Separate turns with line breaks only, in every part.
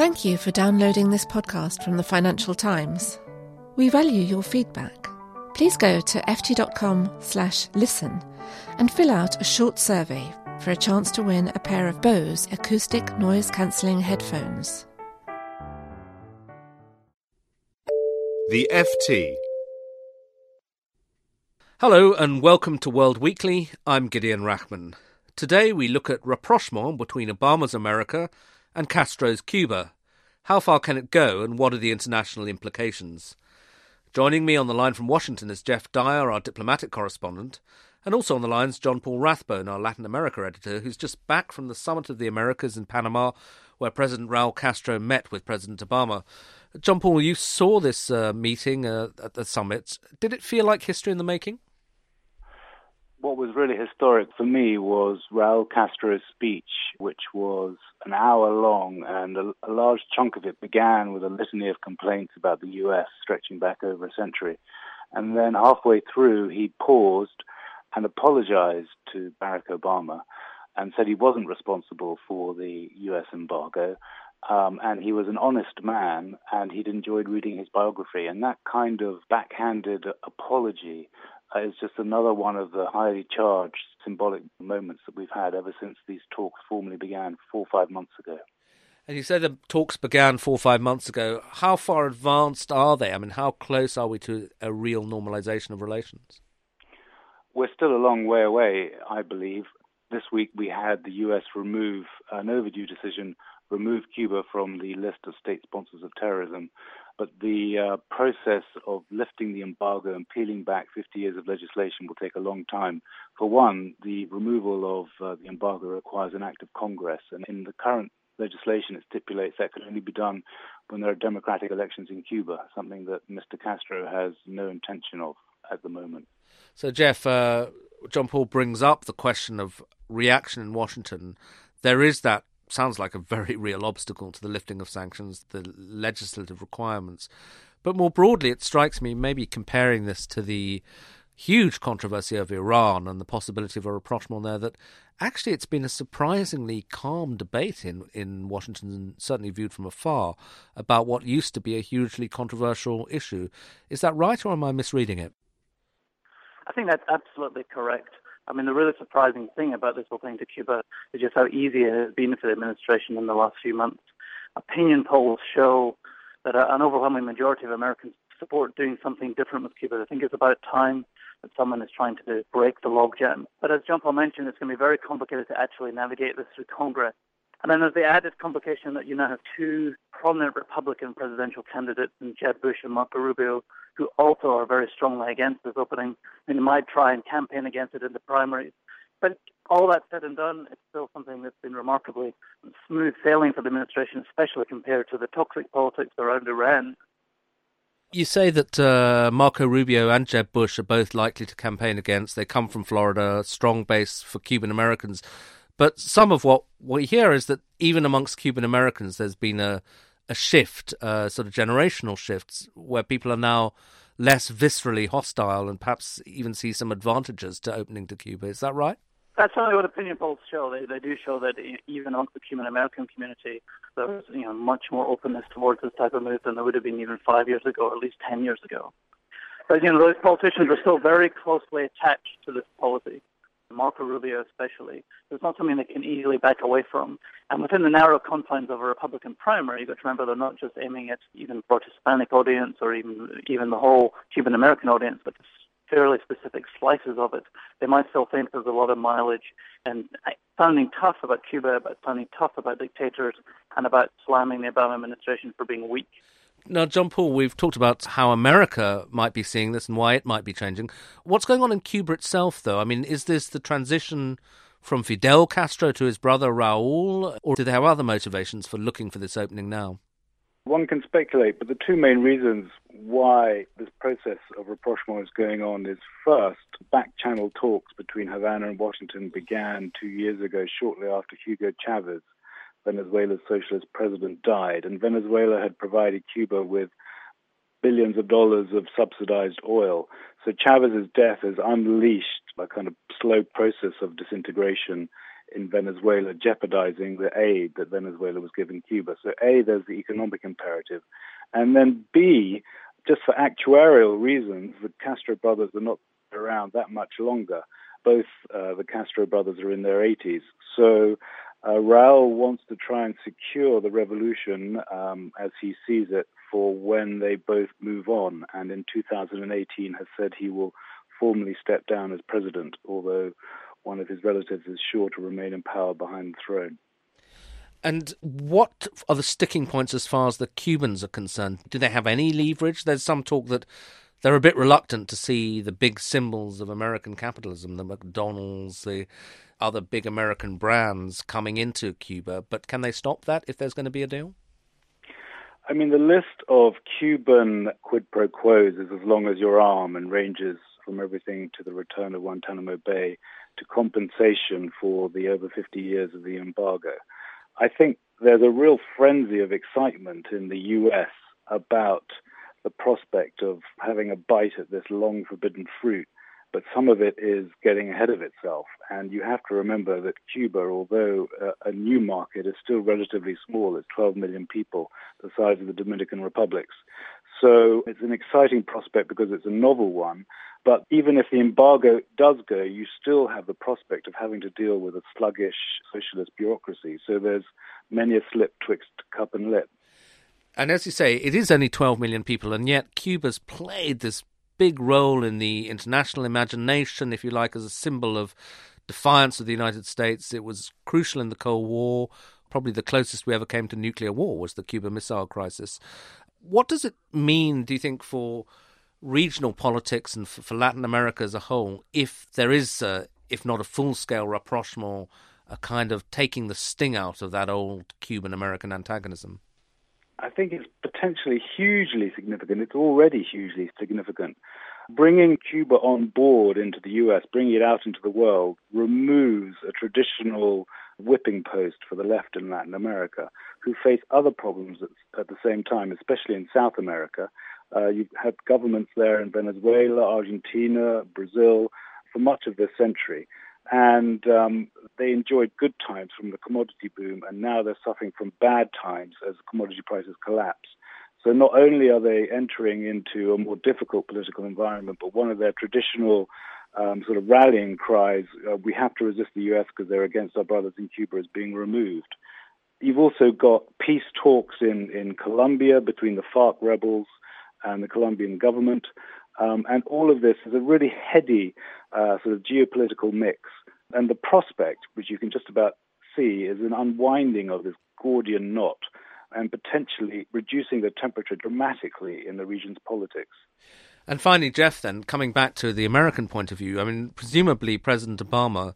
Thank you for downloading this podcast from the Financial Times. We value your feedback. Please go to ft.com slash listen and fill out a short survey for a chance to win a pair of Bose acoustic noise cancelling headphones.
The FT. Hello and welcome to World Weekly. I'm Gideon Rachman. Today we look at rapprochement between Obama's America and Castro's Cuba. How far can it go and what are the international implications? Joining me on the line from Washington is Geoff Dyer, our diplomatic correspondent, and also on the lines, John Paul Rathbone, our Latin America editor, who's just back from the Summit of the Americas in Panama, where President Raul Castro met with President Obama. John Paul, you saw this uh, meeting uh, at the summit. Did it feel like history in the making?
What was really historic for me was Raul Castro's speech, which was an hour long, and a, a large chunk of it began with a litany of complaints about the U.S. stretching back over a century. And then halfway through, he paused and apologized to Barack Obama and said he wasn't responsible for the U.S. embargo. Um, and he was an honest man, and he'd enjoyed reading his biography. And that kind of backhanded apology Uh, is just another one of the highly charged symbolic moments that we've had ever since these talks formally began four or five months ago.
And you say the talks began four or five months ago. How far advanced are they? I mean, how close are we to a real normalization of relations?
We're still a long way away, I believe. This week we had the U.S. remove an overdue decision, remove Cuba from the list of state sponsors of terrorism. But the uh, process of lifting the embargo and peeling back 50 years of legislation will take a long time. For one, the removal of uh, the embargo requires an act of Congress, and in the current legislation, it stipulates that can only be done when there are democratic elections in Cuba, something that Mr. Castro has no intention of at the moment.
So, Geoff, uh, John Paul brings up the question of reaction in Washington. There is that sounds like a very real obstacle to the lifting of sanctions, the legislative requirements. But more broadly, it strikes me maybe comparing this to the huge controversy of Iran and the possibility of a rapprochement there that actually it's been a surprisingly calm debate in, in Washington, certainly viewed from afar, about what used to be a hugely controversial issue. Is that right, or am I misreading it?
I think that's absolutely correct. I mean, the really surprising thing about this whole thing to Cuba is just how easy it has been for the administration in the last few months. Opinion polls show that an overwhelming majority of Americans support doing something different with Cuba. I think it's about time that someone is trying to break the logjam. But as John Paul mentioned, it's going to be very complicated to actually navigate this through Congress. And then there's the added complication that you now have two prominent Republican presidential candidates in Jeb Bush and Marco Rubio, who also are very strongly against this opening and might try and campaign against it in the primaries. But all that said and done, it's still something that's been remarkably smooth sailing for the administration, especially compared to the toxic politics around Iran.
You say that uh, Marco Rubio and Jeb Bush are both likely to campaign against. They come from Florida, strong base for Cuban Americans. But some of what we hear is that even amongst Cuban Americans, there's been a a shift, uh, sort of generational shifts, where people are now less viscerally hostile and perhaps even see some advantages to opening to Cuba. Is that right?
That's certainly what opinion polls show. They, they do show that even amongst the Cuban American community, there's you know much more openness towards this type of move than there would have been even five years ago, or at least ten years ago. But you know those politicians are still very closely attached to this policy. Marco Rubio especially. It's not something they can easily back away from. And within the narrow confines of a Republican primary, you've got to remember they're not just aiming at even broad Hispanic audience or even even the whole Cuban American audience, but fairly specific slices of it. They might still think there's a lot of mileage and uh, sounding tough about Cuba, but sounding tough about dictators, and about slamming the Obama administration for being weak.
Now, John Paul, we've talked about how America might be seeing this and why it might be changing. What's going on in Cuba itself, though? I mean, is this the transition from Fidel Castro to his brother Raul, or do they have other motivations for looking for this opening now?
One can speculate, but the two main reasons why this process of rapprochement is going on is first, back channel talks between Havana and Washington began two years ago, shortly after Hugo Chavez, Venezuela's socialist president, died. And Venezuela had provided Cuba with billions of dollars of subsidized oil. So Chavez's death has unleashed a kind of slow process of disintegration in Venezuela, jeopardizing the aid that Venezuela was giving Cuba. So A, there's the economic imperative. And then B, just for actuarial reasons, the Castro brothers are not around that much longer. Both uh, the Castro brothers are in their 80s. So uh, Raul wants to try and secure the revolution um, as he sees it for when they both move on. And in 2018 has said he will formally step down as president, although one of his relatives is sure to remain in power behind the throne.
And what are the sticking points as far as the Cubans are concerned? Do they have any leverage? There's some talk that they're a bit reluctant to see the big symbols of American capitalism, the McDonald's, the other big American brands coming into Cuba. But can they stop that if there's going to be a deal?
I mean, the list of Cuban quid pro quos is as long as your arm and ranges from everything to the return of Guantanamo Bay to compensation for the over 50 years of the embargo. I think there's a real frenzy of excitement in the US about the prospect of having a bite at this long forbidden fruit, but some of it is getting ahead of itself. And you have to remember that Cuba, although a, a new market, is still relatively small. It's 12 million people, the size of the Dominican Republics. So it's an exciting prospect because it's a novel one. But even if the embargo does go, you still have the prospect of having to deal with a sluggish socialist bureaucracy. So there's many a slip twixt cup and lip.
And as you say, it is only 12 million people, and yet Cuba's played this big role in the international imagination, if you like, as a symbol of defiance of the United States. It was crucial in the Cold War. Probably the closest we ever came to nuclear war was the Cuban Missile Crisis. What does it mean, do you think, for regional politics and for, Latin America as a whole, if there is, a, if not a full scale rapprochement, a kind of taking the sting out of that old Cuban American antagonism?
I think it's potentially hugely significant. It's already hugely significant. Bringing Cuba on board into the US, bringing it out into the world, removes a traditional whipping post for the left in Latin America, who face other problems at, at the same time, especially in South America. Uh, you've had governments there in Venezuela, Argentina, Brazil for much of this century. And um, they enjoyed good times from the commodity boom, and now they're suffering from bad times as commodity prices collapse. So not only are they entering into a more difficult political environment, but one of their traditional um, sort of rallying cries, uh, we have to resist the U.S. because they're against our brothers in Cuba, is being removed. You've also got peace talks in, in Colombia between the FARC rebels and the Colombian government. Um, and all of this is a really heady uh, sort of geopolitical mix. And the prospect, which you can just about see, is an unwinding of this Gordian knot and potentially reducing the temperature dramatically in the region's politics.
And finally, Geoff, then, coming back to the American point of view, I mean, presumably President Obama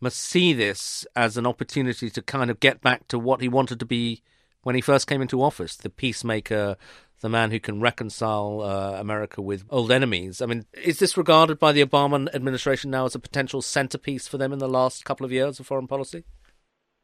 must see this as an opportunity to kind of get back to what he wanted to be when he first came into office the peacemaker, the man who can reconcile uh, America with old enemies. I mean, is this regarded by the Obama administration now as a potential centerpiece for them in the last couple of years of foreign policy?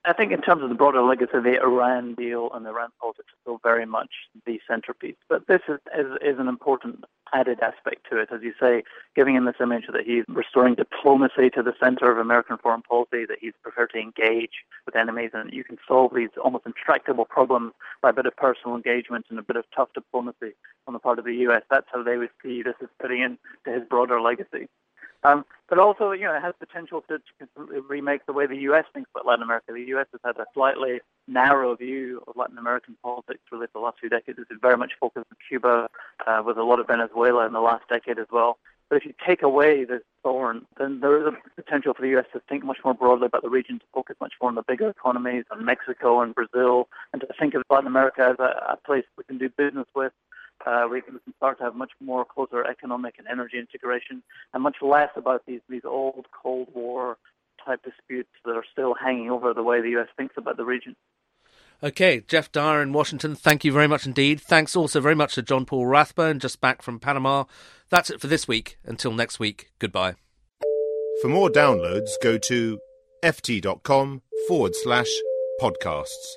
I think in terms of the broader legacy, the Iran deal and the Iran politics are still very much the centerpiece. But this is, is, is an important added aspect to it, as you say, giving him this image that he's restoring diplomacy to the center of American foreign policy, that he's prepared to engage with enemies, and you can solve these almost intractable problems by a bit of personal engagement and a bit of tough diplomacy on the part of the U.S. That's how they would see this as fitting into his broader legacy. Um, but also, you know, it has potential to, to remake the way the U.S. thinks about Latin America. The U.S. has had a slightly narrow view of Latin American politics really for the last few decades. It's very much focused on Cuba, uh, with a lot of Venezuela in the last decade as well. But if you take away this thorn, then there is a potential for the U.S. to think much more broadly about the region, to focus much more on the bigger economies, on Mexico and Brazil, and to think of Latin America as a, a place we can do business with, uh, we, can, start to have much more closer economic and energy integration, and much less about these these old Cold War type disputes that are still hanging over the way the US thinks about the region.
Okay, Geoff Dyer in Washington, thank you very much indeed. Thanks also very much to John Paul Rathbone, just back from Panama. That's it for this week. Until next week, goodbye.
For more downloads, go to ft.com forward slash podcasts.